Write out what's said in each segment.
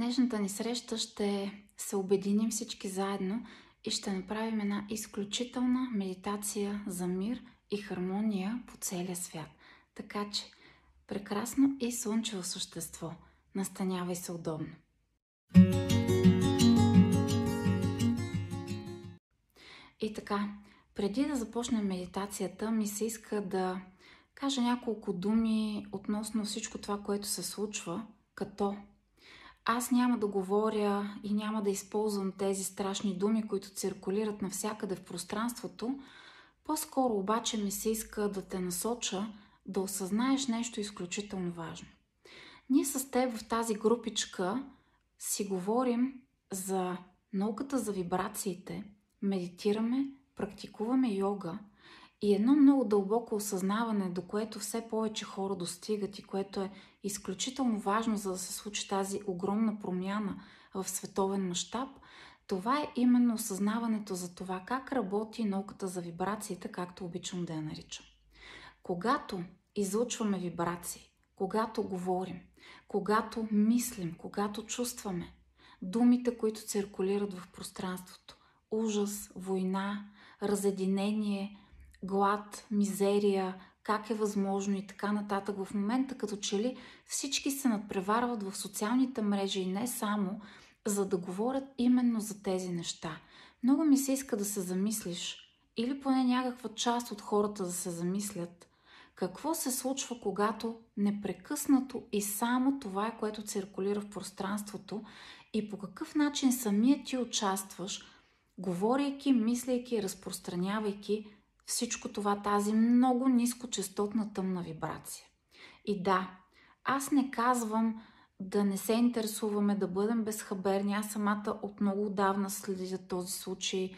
днешната ни среща ще се обединим всички заедно и ще направим една изключителна медитация за мир и хармония по целия свят. Така че, прекрасно и слънчево същество, настанявай се удобно. И така, преди да започнем медитацията, ми се иска да кажа няколко думи относно всичко това, което се случва, като аз няма да говоря и няма да използвам тези страшни думи, които циркулират навсякъде в пространството. По-скоро обаче ми се иска да те насоча да осъзнаеш нещо изключително важно. Ние с теб в тази групичка си говорим за науката за вибрациите, медитираме, практикуваме йога и едно много дълбоко осъзнаване, до което все повече хора достигат и което е изключително важно, за да се случи тази огромна промяна в световен мащаб, това е именно осъзнаването за това как работи науката за вибрациите, както обичам да я наричам. Когато излучваме вибрации, когато говорим, когато мислим, когато чувстваме, думите, които циркулират в пространството, ужас, война, разединение, глад, мизерия, как е възможно и така нататък. В момента като че ли всички се надпреварват в социалните мрежи и не само, за да говорят именно за тези неща. Много ми се иска да се замислиш, или поне някаква част от хората да се замислят, какво се случва, когато непрекъснато и само това е, което циркулира в пространството и по какъв начин самият ти участваш, говорейки, мислейки, разпространявайки всичко това, тази много нискочастотна тъмна вибрация. И да, аз не казвам да не се интересуваме, да бъдем безхаберни. Аз самата от много отдавна следя този случай.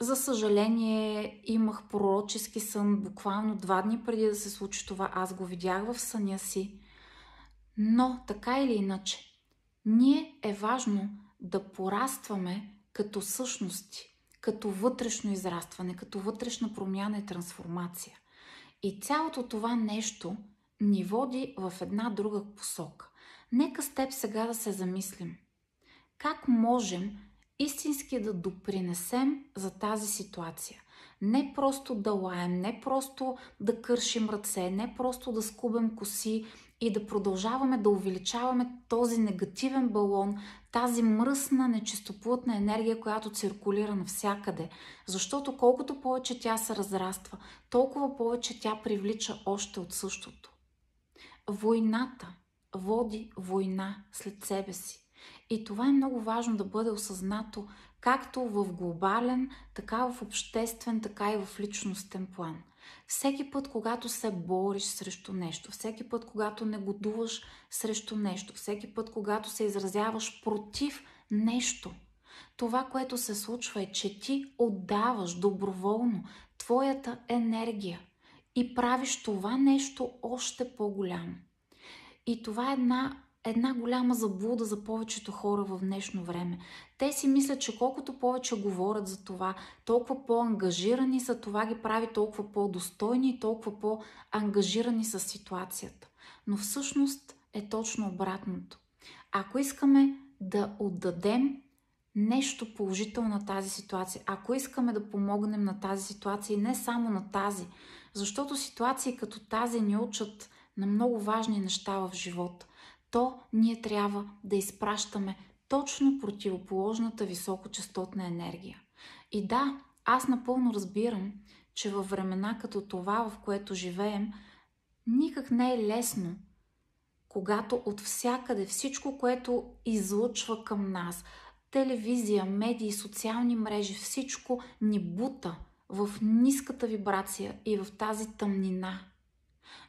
За съжаление, имах пророчески сън буквално два дни преди да се случи това. Аз го видях в съня си. Но, така или иначе, ние е важно да порастваме като същности като вътрешно израстване, като вътрешна промяна и трансформация. И цялото това нещо ни води в една друга посока. Нека с теб сега да се замислим. Как можем истински да допринесем за тази ситуация? Не просто да лаем, не просто да кършим ръце, не просто да скубем коси и да продължаваме да увеличаваме този негативен балон, тази мръсна, нечистоплътна енергия, която циркулира навсякъде. Защото колкото повече тя се разраства, толкова повече тя привлича още от същото. Войната води война след себе си. И това е много важно да бъде осъзнато както в глобален, така в обществен, така и в личностен план – всеки път, когато се бориш срещу нещо, всеки път, когато негодуваш срещу нещо, всеки път, когато се изразяваш против нещо, това, което се случва е, че ти отдаваш доброволно твоята енергия и правиш това нещо още по-голямо. И това е една една голяма заблуда за повечето хора в днешно време. Те си мислят, че колкото повече говорят за това, толкова по-ангажирани са, това ги прави толкова по-достойни и толкова по-ангажирани с ситуацията. Но всъщност е точно обратното. Ако искаме да отдадем нещо положително на тази ситуация, ако искаме да помогнем на тази ситуация и не само на тази, защото ситуации като тази ни учат на много важни неща в живота – то ние трябва да изпращаме точно противоположната високочастотна енергия. И да, аз напълно разбирам, че във времена като това, в което живеем, никак не е лесно, когато от всякъде всичко, което излъчва към нас, телевизия, медии, социални мрежи, всичко ни бута в ниската вибрация и в тази тъмнина –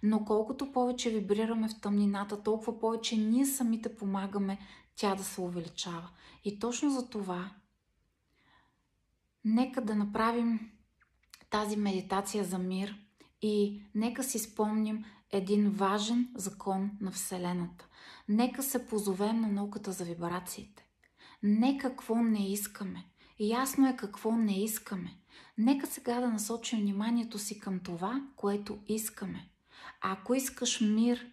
но колкото повече вибрираме в тъмнината, толкова повече ние самите помагаме тя да се увеличава. И точно за това, нека да направим тази медитация за мир и нека си спомним един важен закон на Вселената. Нека се позовем на науката за вибрациите. Не какво не искаме. Ясно е какво не искаме. Нека сега да насочим вниманието си към това, което искаме. Ако искаш мир,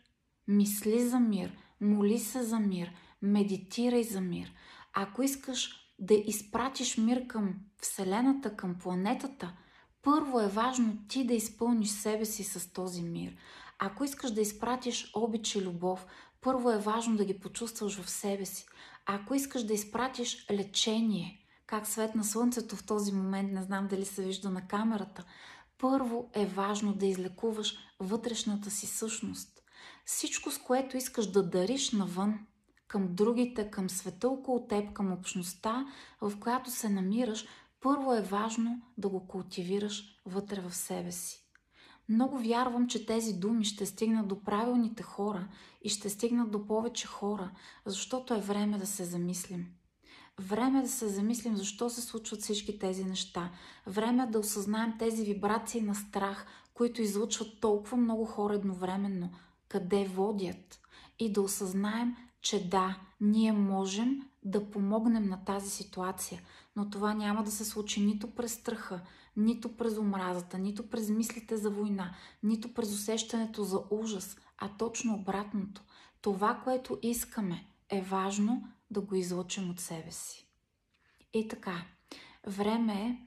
мисли за мир, моли се за мир, медитирай за мир. Ако искаш да изпратиш мир към Вселената, към планетата, първо е важно ти да изпълниш себе си с този мир. Ако искаш да изпратиш обич и любов, първо е важно да ги почувстваш в себе си. Ако искаш да изпратиш лечение, как свет на слънцето в този момент, не знам дали се вижда на камерата, първо е важно да излекуваш вътрешната си същност. Всичко, с което искаш да дариш навън, към другите, към света около теб, към общността, в която се намираш, първо е важно да го култивираш вътре в себе си. Много вярвам, че тези думи ще стигнат до правилните хора и ще стигнат до повече хора, защото е време да се замислим. Време е да се замислим защо се случват всички тези неща. Време е да осъзнаем тези вибрации на страх, които излучват толкова много хора едновременно, къде водят. И да осъзнаем, че да, ние можем да помогнем на тази ситуация, но това няма да се случи нито през страха, нито през омразата, нито през мислите за война, нито през усещането за ужас, а точно обратното. Това, което искаме, е важно да го излучим от себе си. И така, време е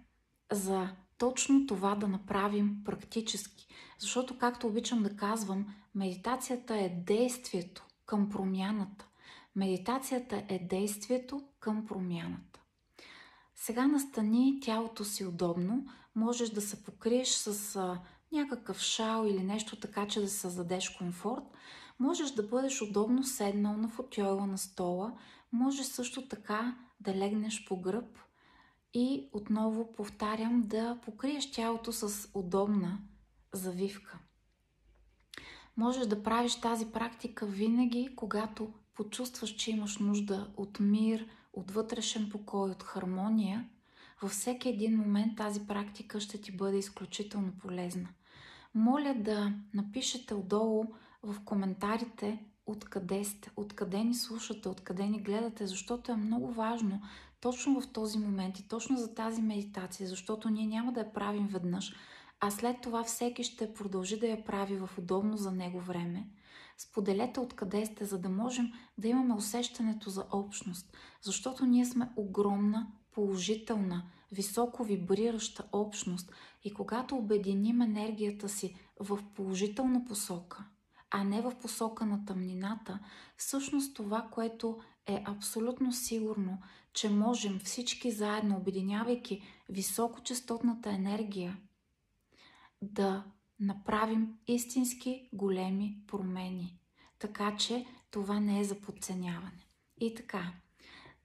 за точно това да направим практически. Защото, както обичам да казвам, медитацията е действието към промяната. Медитацията е действието към промяната. Сега настани тялото си удобно. Можеш да се покриеш с някакъв шал или нещо така, че да създадеш комфорт. Можеш да бъдеш удобно седнал на футойла на стола. Можеш също така да легнеш по гръб и отново повтарям да покриеш тялото с удобна завивка. Можеш да правиш тази практика винаги, когато почувстваш, че имаш нужда от мир, от вътрешен покой, от хармония. Във всеки един момент тази практика ще ти бъде изключително полезна. Моля да напишете отдолу в коментарите откъде сте, откъде ни слушате, откъде ни гледате, защото е много важно точно в този момент и точно за тази медитация, защото ние няма да я правим веднъж, а след това всеки ще продължи да я прави в удобно за него време. Споделете откъде сте, за да можем да имаме усещането за общност, защото ние сме огромна, положителна, високо вибрираща общност и когато обединим енергията си в положителна посока, а не в посока на тъмнината, всъщност това, което е абсолютно сигурно, че можем всички заедно, обединявайки високочастотната енергия, да направим истински големи промени. Така че това не е за подценяване. И така,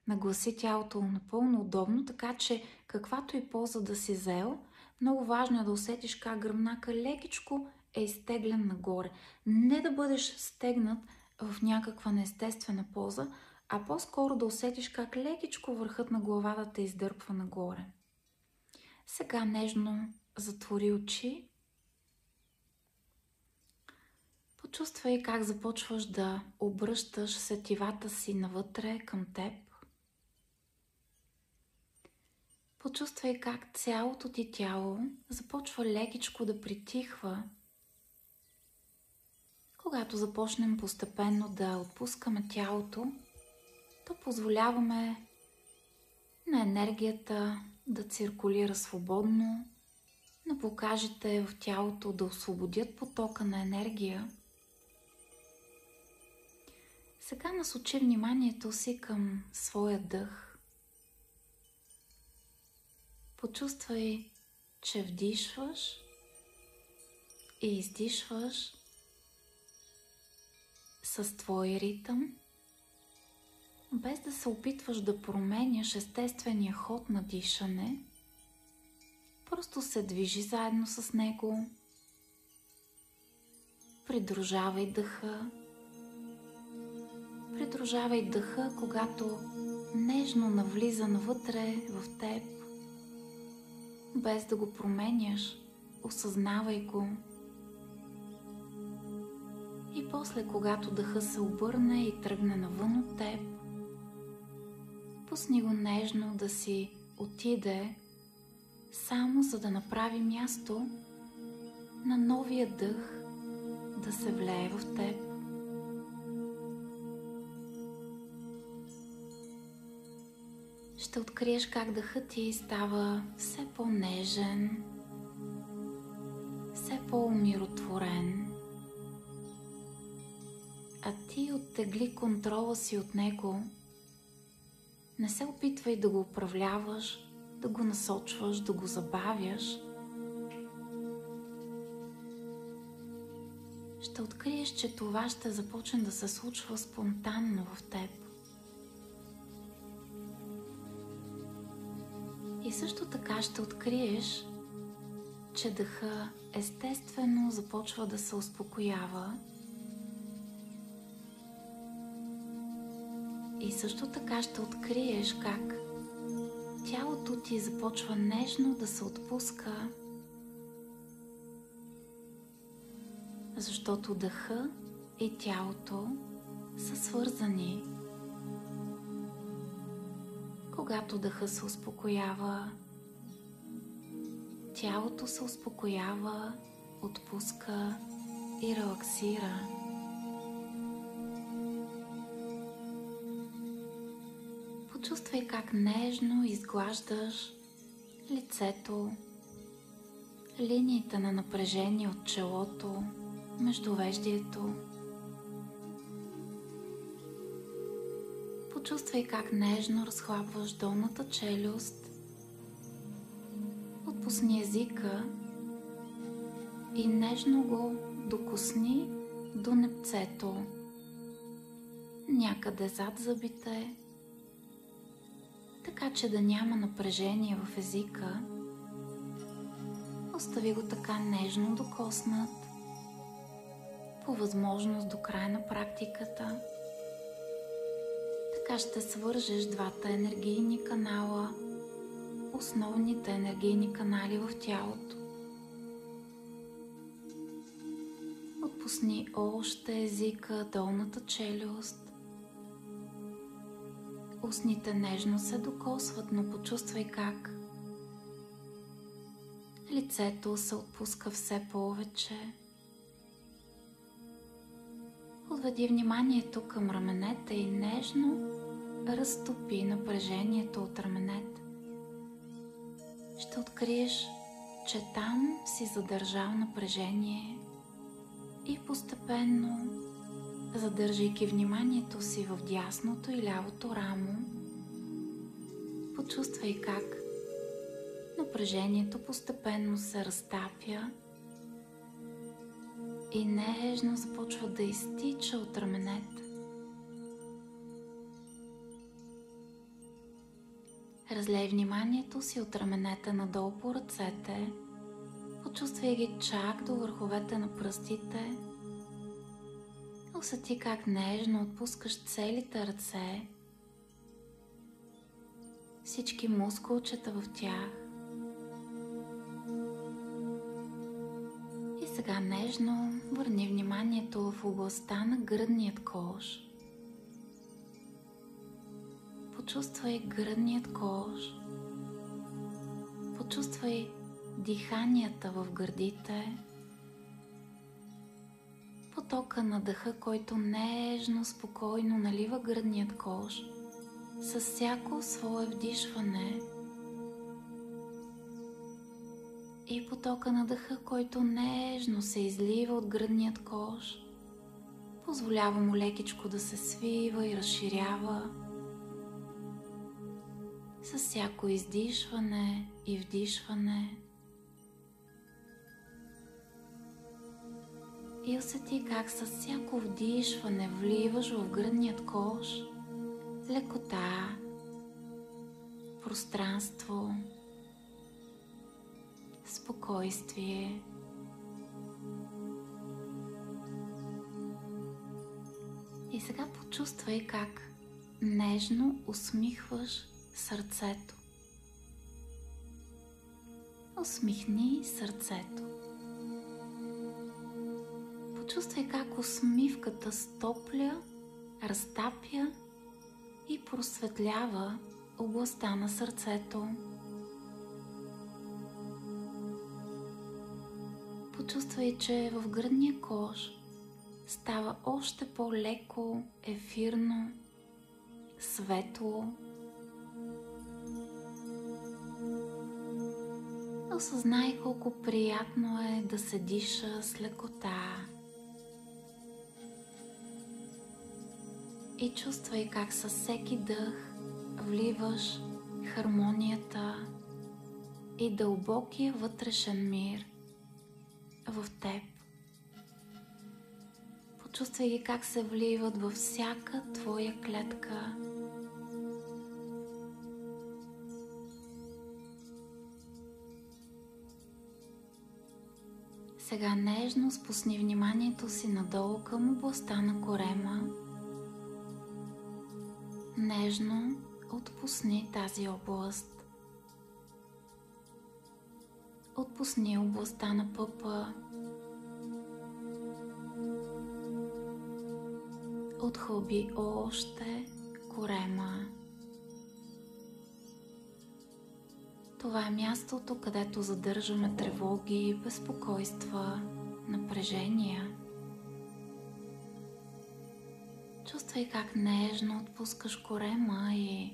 нагласи тялото напълно удобно, така че каквато и поза да си взел, много важно е да усетиш как гръбнака лекичко е изтеглен нагоре. Не да бъдеш стегнат в някаква неестествена поза, а по-скоро да усетиш как лекичко върхът на главата те издърпва нагоре. Сега нежно затвори очи Почувствай как започваш да обръщаш сетивата си навътре към теб. Почувствай как цялото ти тяло започва лекичко да притихва. Когато започнем постепенно да отпускаме тялото, то позволяваме на енергията да циркулира свободно, на покажете в тялото да освободят потока на енергия – сега насочи вниманието си към своя дъх. Почувствай, че вдишваш и издишваш с твой ритъм, без да се опитваш да променяш естествения ход на дишане, просто се движи заедно с него, придружавай дъха. Придружавай дъха, когато нежно навлиза навътре в теб, без да го променяш, осъзнавай го. И после, когато дъха се обърне и тръгне навън от теб, пусни го нежно да си отиде, само за да направи място на новия дъх да се влее в теб. ще откриеш как дъхът ти става все по-нежен, все по-умиротворен, а ти оттегли контрола си от него. Не се опитвай да го управляваш, да го насочваш, да го забавяш. Ще откриеш, че това ще започне да се случва спонтанно в теб. И също така ще откриеш, че дъха естествено започва да се успокоява. И също така ще откриеш как тялото ти започва нежно да се отпуска, защото дъха и тялото са свързани. Когато дъха се успокоява, тялото се успокоява, отпуска и релаксира. Почувствай как нежно изглаждаш лицето, линиите на напрежение от челото, междувеждието. Почувствай как нежно разхлабваш долната челюст. Отпусни езика и нежно го докосни до непцето, някъде зад зъбите, така че да няма напрежение в езика. Остави го така нежно докоснат, по възможност до края на практиката. Така ще свържеш двата енергийни канала, основните енергийни канали в тялото. Отпусни още езика, долната челюст. Устните нежно се докосват, но почувствай как лицето се отпуска все повече. Отведи вниманието към раменете и нежно разтопи напрежението от раменете. Ще откриеш, че там си задържал напрежение и постепенно, задържайки вниманието си в дясното и лявото рамо, почувствай как напрежението постепенно се разтапя и нежно започва да изтича от раменете. Разлей вниманието си от раменете надолу по ръцете, почувствай ги чак до върховете на пръстите. Усети как нежно отпускаш целите ръце, всички мускулчета в тях. И сега нежно върни вниманието в областта на гръдният кош. Почувствай гръдният кош. Почувствай диханията в гърдите. Потока на дъха, който нежно, спокойно налива гръдният кош с всяко свое вдишване. И потока на дъха, който нежно се излива от гръдният кош. Позволява му лекичко да се свива и разширява с всяко издишване и вдишване. И усети как с всяко вдишване вливаш в гръдният кош лекота, пространство, спокойствие. И сега почувствай как нежно усмихваш сърцето. Усмихни сърцето. Чувствай как усмивката стопля, разтапя и просветлява областта на сърцето. Почувствай, че в гръдния кож става още по-леко, ефирно, светло. Осъзнай колко приятно е да се диша с лекота, И чувствай как със всеки дъх вливаш хармонията и дълбокия вътрешен мир в теб. Почувствай ги как се вливат във всяка твоя клетка. Сега нежно спусни вниманието си надолу към областта на корема. Нежно отпусни тази област. Отпусни областта на пъпа. Отхълби още корема. Това е мястото, където задържаме тревоги, безпокойства, напрежения. Чувствай как нежно отпускаш корема и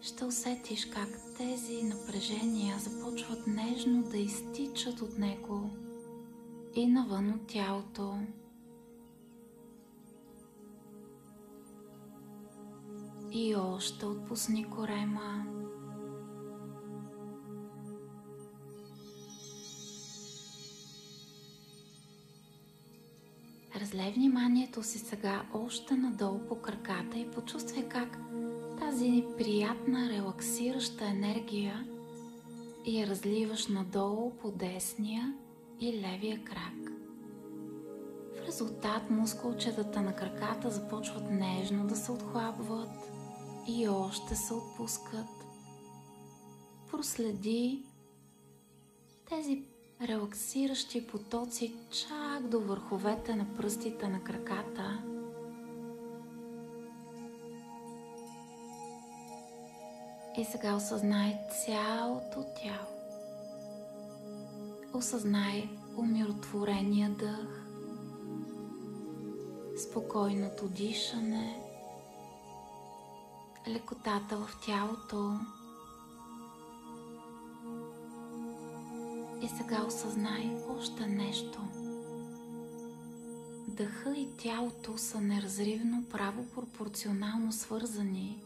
ще усетиш как тези напрежения започват нежно да изтичат от него и навън от тялото. И още отпусни корема. Разлей вниманието си сега още надолу по краката и почувствай как тази приятна, релаксираща енергия я разливаш надолу по десния и левия крак. В резултат мускулчетата на краката започват нежно да се отхлабват и още се отпускат. Проследи тези релаксиращи потоци чак до върховете на пръстите на краката. И сега осъзнай цялото тяло. Осъзнай умиротворения дъх, спокойното дишане, лекотата в тялото. И сега осъзнай още нещо. Дъха и тялото са неразривно право пропорционално свързани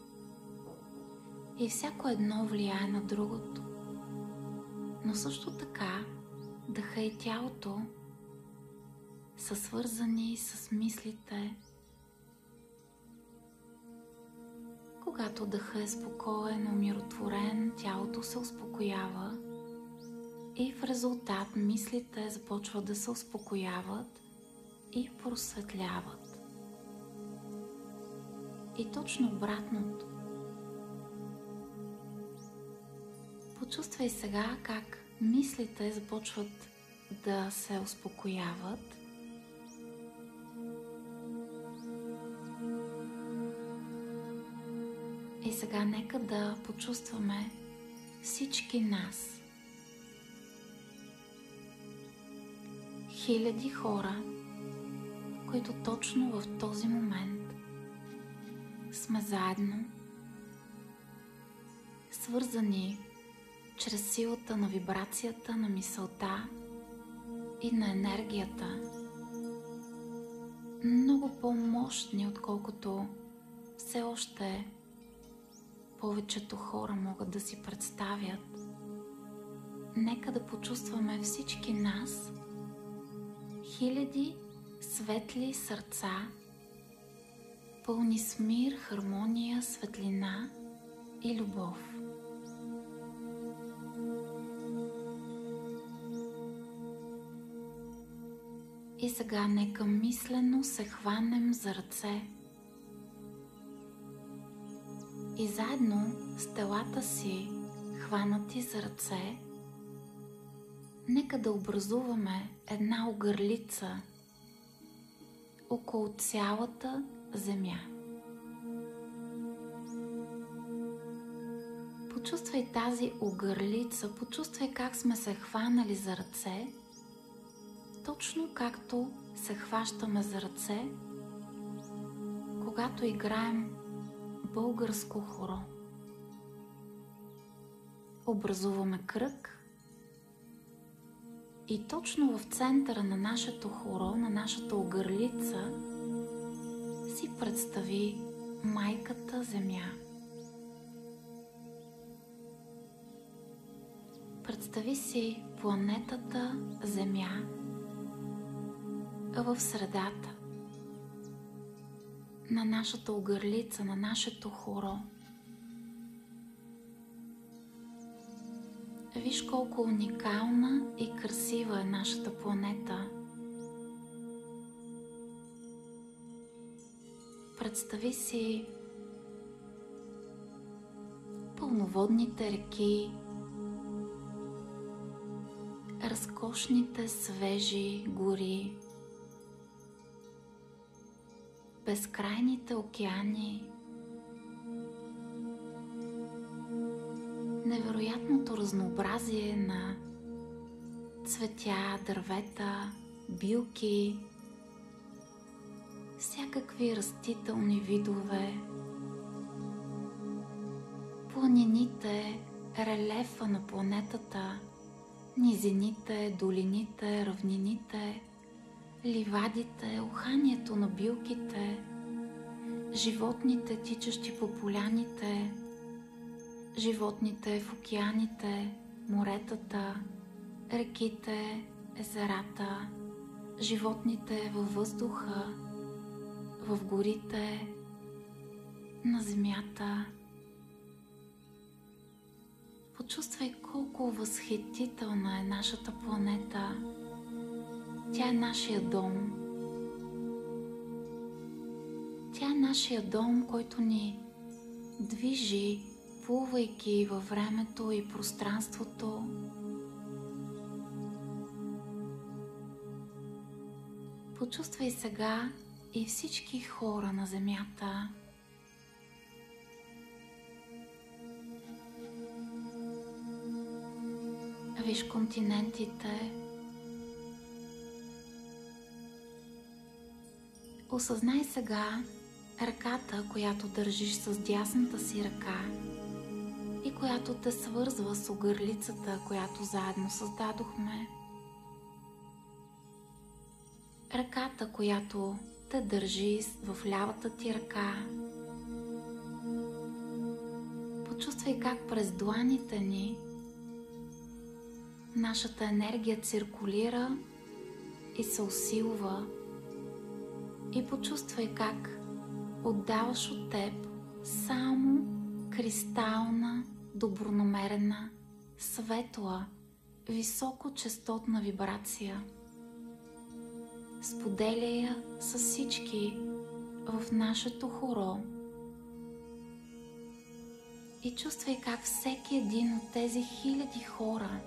и всяко едно влияе на другото. Но също така дъха и тялото са свързани с мислите. Когато дъха е спокоен, умиротворен, тялото се успокоява и в резултат мислите започват да се успокояват и просветляват. И точно обратното. Почувствай сега как мислите започват да се успокояват. И сега нека да почувстваме всички нас. Хиляди хора, които точно в този момент сме заедно, свързани чрез силата на вибрацията на мисълта и на енергията. Много по-мощни, отколкото все още повечето хора могат да си представят. Нека да почувстваме всички нас, хиляди светли сърца, пълни с мир, хармония, светлина и любов. И сега нека мислено се хванем за ръце. И заедно с телата си, хванати за ръце, нека да образуваме една огърлица около цялата земя. Почувствай тази огърлица, почувствай как сме се хванали за ръце – точно както се хващаме за ръце, когато играем българско хоро. образуваме кръг и точно в центъра на нашето хоро, на нашата огърлица, си представи майката Земя. Представи си планетата Земя в средата на нашата огърлица, на нашето хоро. Виж колко уникална и красива е нашата планета. Представи си пълноводните реки, разкошните свежи гори, безкрайните океани, невероятното разнообразие на цветя, дървета, билки, всякакви растителни видове, планините, релефа на планетата, низините, долините, равнините, ливадите, уханието на билките, животните, тичащи по поляните, животните в океаните, моретата, реките, езерата, животните във въздуха, в горите, на земята. Почувствай колко възхитителна е нашата планета. Тя е нашия дом. Тя е нашия дом, който ни движи плувайки във времето и пространството. Почувствай сега и всички хора на Земята. Виж континентите. Осъзнай сега ръката, която държиш с дясната си ръка и която те свързва с огърлицата, която заедно създадохме. Ръката, която те държи в лявата ти ръка. Почувствай как през дланите ни нашата енергия циркулира и се усилва. И почувствай как отдаваш от теб само кристална добронамерена, светла, високочастотна вибрация. Споделя я с всички в нашето хоро и чувствай как всеки един от тези хиляди хора,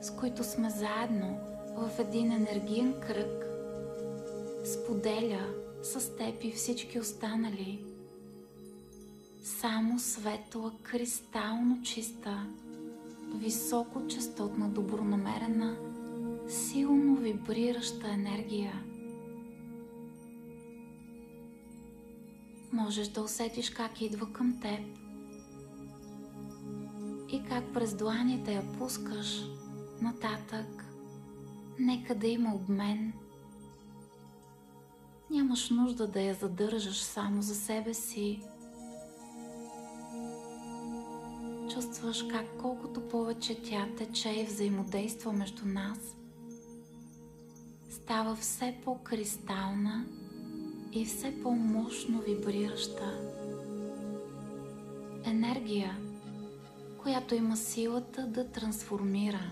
с които сме заедно в един енергиен кръг, споделя с теб и всички останали – само светла, кристално чиста, високочастотна, добронамерена, силно вибрираща енергия. Можеш да усетиш как идва към теб и как през дланите я пускаш нататък. Нека да има обмен. Нямаш нужда да я задържаш само за себе си. Чувстваш как колкото повече тя тече и взаимодейства между нас, става все по-кристална и все по-мощно вибрираща. Енергия, която има силата да трансформира.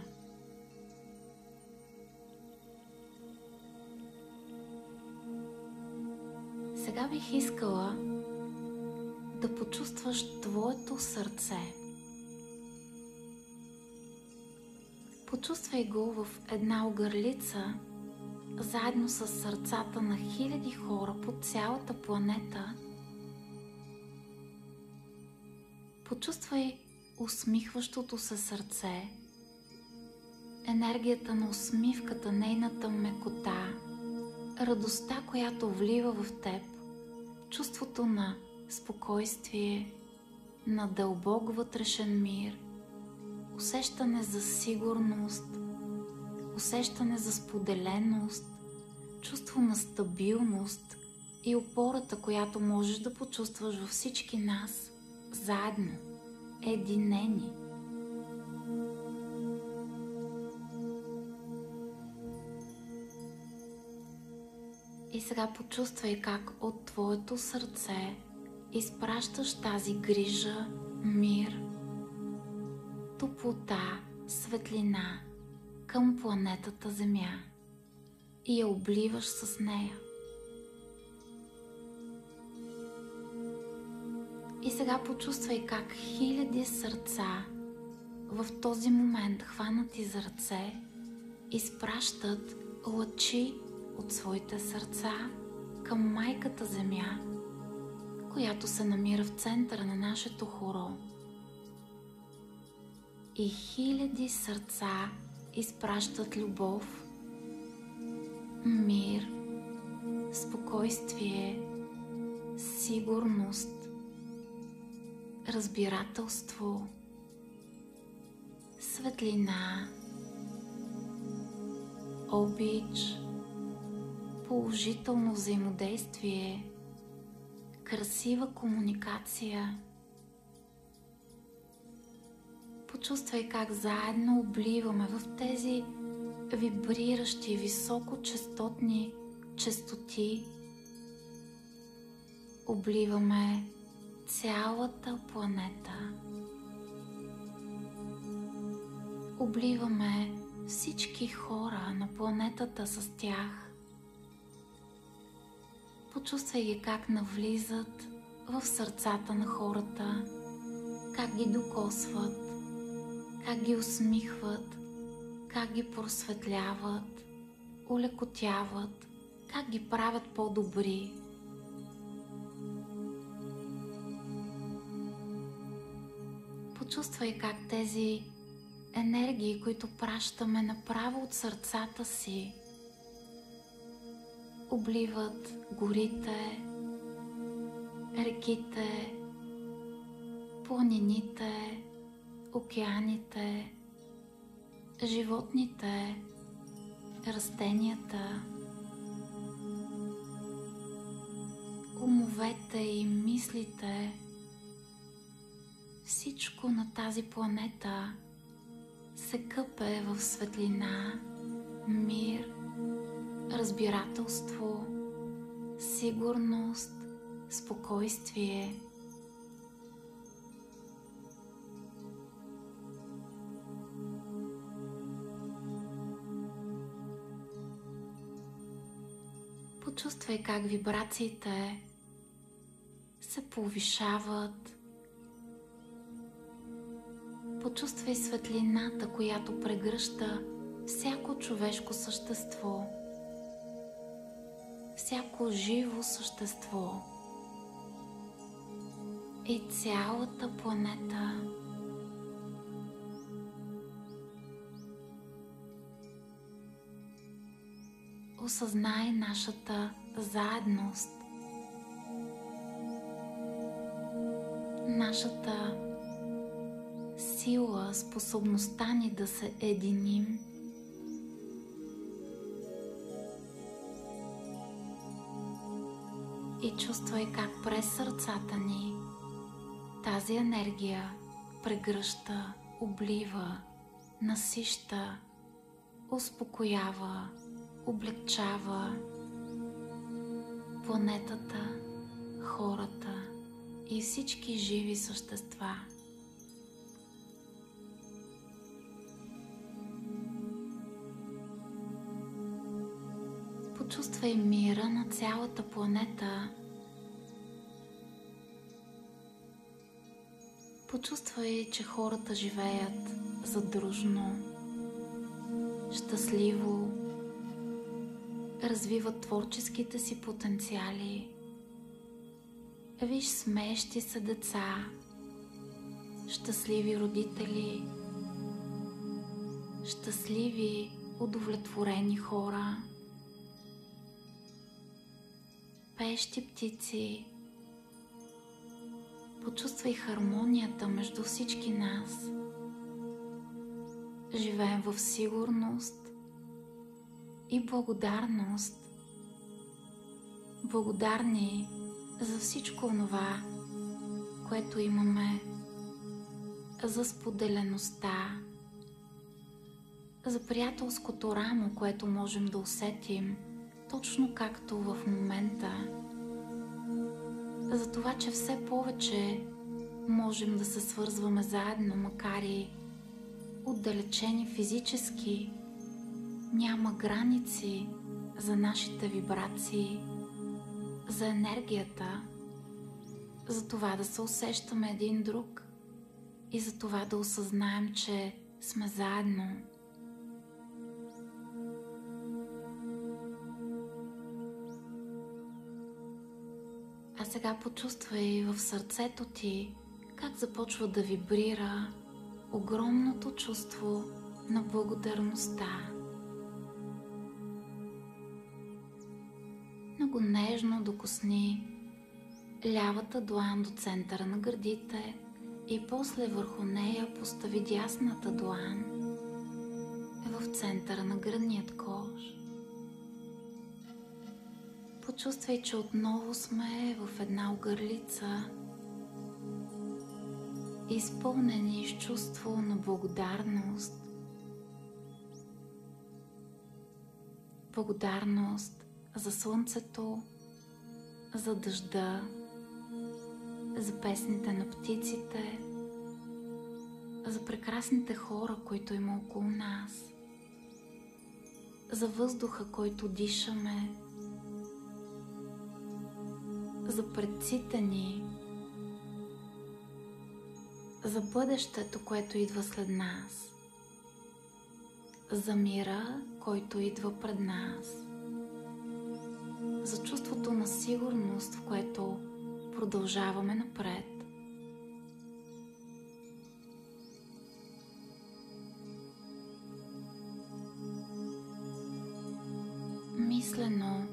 Сега бих искала да почувстваш твоето сърце – Почувствай го в една огърлица, заедно с сърцата на хиляди хора по цялата планета. Почувствай усмихващото се сърце, енергията на усмивката, нейната мекота, радостта, която влива в теб, чувството на спокойствие, на дълбок вътрешен мир – усещане за сигурност, усещане за споделеност, чувство на стабилност и опората, която можеш да почувстваш във всички нас, заедно, единени. И сега почувствай как от твоето сърце изпращаш тази грижа, мир, топлота, светлина към планетата Земя и я обливаш с нея. И сега почувствай как хиляди сърца в този момент, хванати за ръце, изпращат лъчи от своите сърца към майката Земя, която се намира в центъра на нашето хоро. И хиляди сърца изпращат любов, мир, спокойствие, сигурност, разбирателство, светлина, обич, положително взаимодействие, красива комуникация. Почувствай как заедно обливаме в тези вибриращи високочастотни частоти. Обливаме цялата планета. Обливаме всички хора на планетата с тях. Почувствай ги как навлизат в сърцата на хората, как ги докосват, как ги усмихват, как ги просветляват, улекотяват, как ги правят по-добри. Почувствай как тези енергии, които пращаме направо от сърцата си, обливат горите, реките, планините, океаните, животните, растенията, умовете и мислите, всичко на тази планета се къпе в светлина, мир, разбирателство, сигурност, спокойствие – Почувствай как вибрациите се повишават. Почувствай светлината, която прегръща всяко човешко същество, всяко живо същество и цялата планета. Осъзнай нашата заедност, нашата сила, способността ни да се единим. И чувствай как през сърцата ни тази енергия прегръща, облива, насища, успокоява, облегчава планетата, хората и всички живи същества. Почувствай мира на цялата планета. Почувствай, че хората живеят задружно, щастливо, развиват творческите си потенциали. Виж смеещи се деца, щастливи родители, щастливи, удовлетворени хора, пеещи птици. Почувствай хармонията между всички нас. живеем в сигурност и благодарност. Благодарни за всичко това, което имаме, за споделеността, за приятелското рамо, което можем да усетим, точно както в момента. За това, че все повече можем да се свързваме заедно, макар и отдалечени физически, няма граници за нашите вибрации, за енергията, за това да се усещаме един друг и за това да осъзнаем, че сме заедно. А сега почувствай в сърцето ти как започва да вибрира огромното чувство на благодарността. Докосни лявата длан до центъра на гърдите и после върху нея постави дясната длан в центъра на гръдният кош. Почувствай, че отново сме в една огърлица, изпълнени с чувство на благодарност. Благодарност за слънцето, за дъжда, за песните на птиците, за прекрасните хора, които има около нас, за въздуха, който дишаме, за предците ни, за бъдещето, което идва след нас, за мира, който идва пред нас на сигурност, в което продължаваме напред. Мислено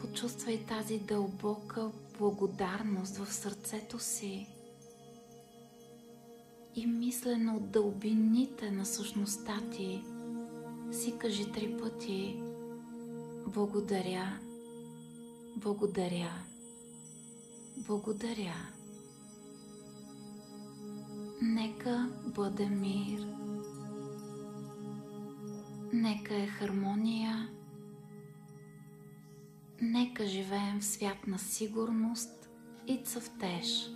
почувствай тази дълбока благодарност в сърцето си и мислено от дълбините на същността ти си кажи три пъти Благодаря благодаря. Благодаря. Нека бъде мир. Нека е хармония. Нека живеем в свят на сигурност и цъфтеж.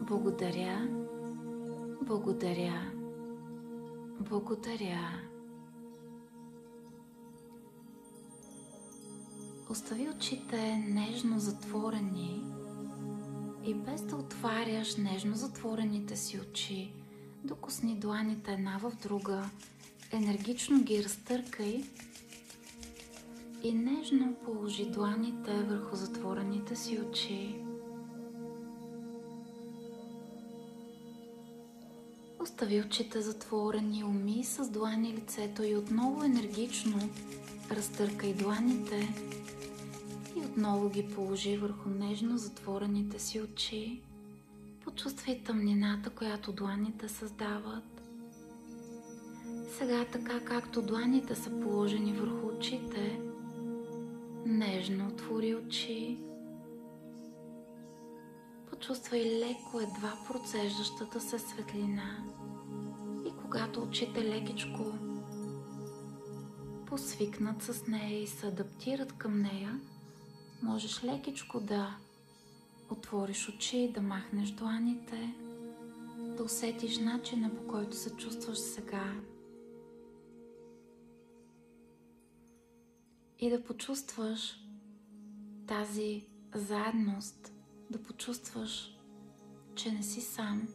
Благодаря. Благодаря. Благодаря. Остави очите нежно затворени и без да отваряш нежно затворените си очи, докосни дланите една в друга, енергично ги разтъркай и нежно положи дланите върху затворените си очи. Остави очите затворени, уми с длани лицето и отново енергично разтъркай дланите отново ги положи върху нежно затворените си очи. Почувствай тъмнината, която дланите създават. Сега така както дланите са положени върху очите, нежно отвори очи. Почувствай леко едва процеждащата се светлина и когато очите лекичко посвикнат с нея и се адаптират към нея, можеш лекичко да отвориш очи, да махнеш дланите, да усетиш начина по който се чувстваш сега. И да почувстваш тази заедност, да почувстваш, че не си сам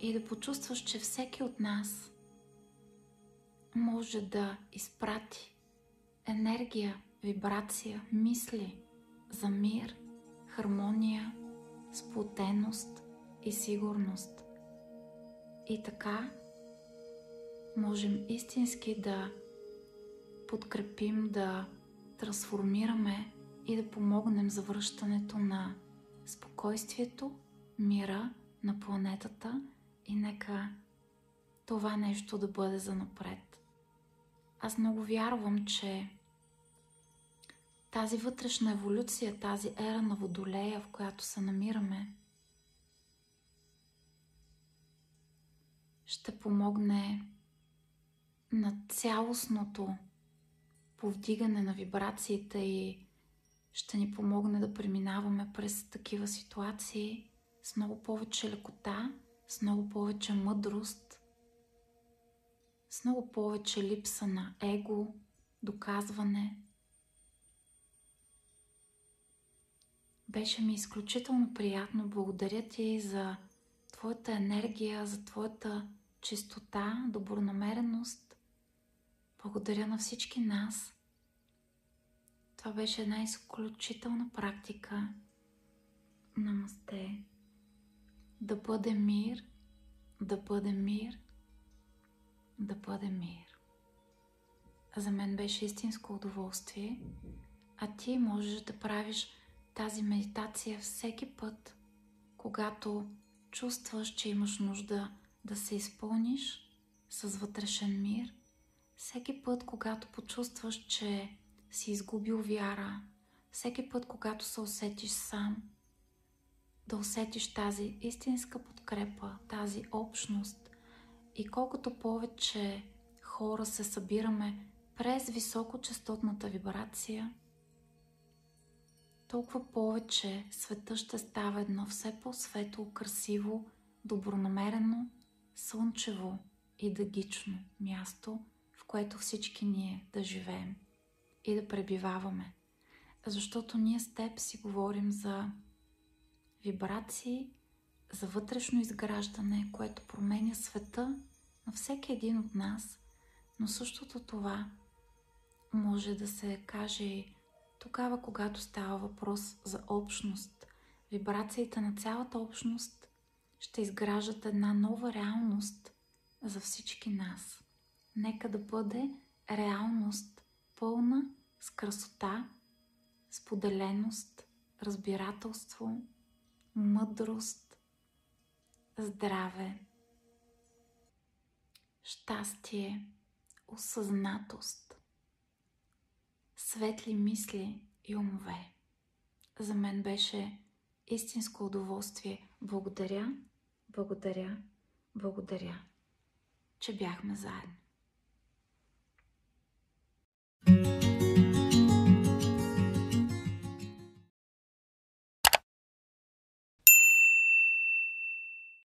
и да почувстваш, че всеки от нас може да изпрати енергия, вибрация, мисли за мир, хармония, сплотеност и сигурност. И така можем истински да подкрепим, да трансформираме и да помогнем за връщането на спокойствието, мира на планетата и нека това нещо да бъде за напред. Аз много вярвам, че тази вътрешна еволюция, тази ера на водолея, в която се намираме, ще помогне на цялостното повдигане на вибрациите и ще ни помогне да преминаваме през такива ситуации с много повече лекота, с много повече мъдрост, с много повече липса на его, доказване. Беше ми изключително приятно. Благодаря ти за твоята енергия, за твоята чистота, добронамереност. Благодаря на всички нас. Това беше една изключителна практика. Намасте. Да бъде мир, да бъде мир, да бъде мир. За мен беше истинско удоволствие, а ти можеш да правиш тази медитация всеки път, когато чувстваш, че имаш нужда да се изпълниш с вътрешен мир, всеки път, когато почувстваш, че си изгубил вяра, всеки път, когато се усетиш сам, да усетиш тази истинска подкрепа, тази общност. И колкото повече хора се събираме през високочастотната вибрация, толкова повече света ще става едно все по-светло, красиво, добронамерено, слънчево и дъгично място, в което всички ние да живеем и да пребиваваме. Защото ние с теб си говорим за вибрации, за вътрешно изграждане, което променя света на всеки един от нас, но същото това може да се каже и тогава, когато става въпрос за общност. Вибрациите на цялата общност ще изграждат една нова реалност за всички нас. Нека да бъде реалност пълна с красота, споделеност, разбирателство, мъдрост, здраве, щастие, осъзнатост, светли мисли и умове. За мен беше истинско удоволствие. Благодаря, благодаря, благодаря, че бяхме заедно. thank you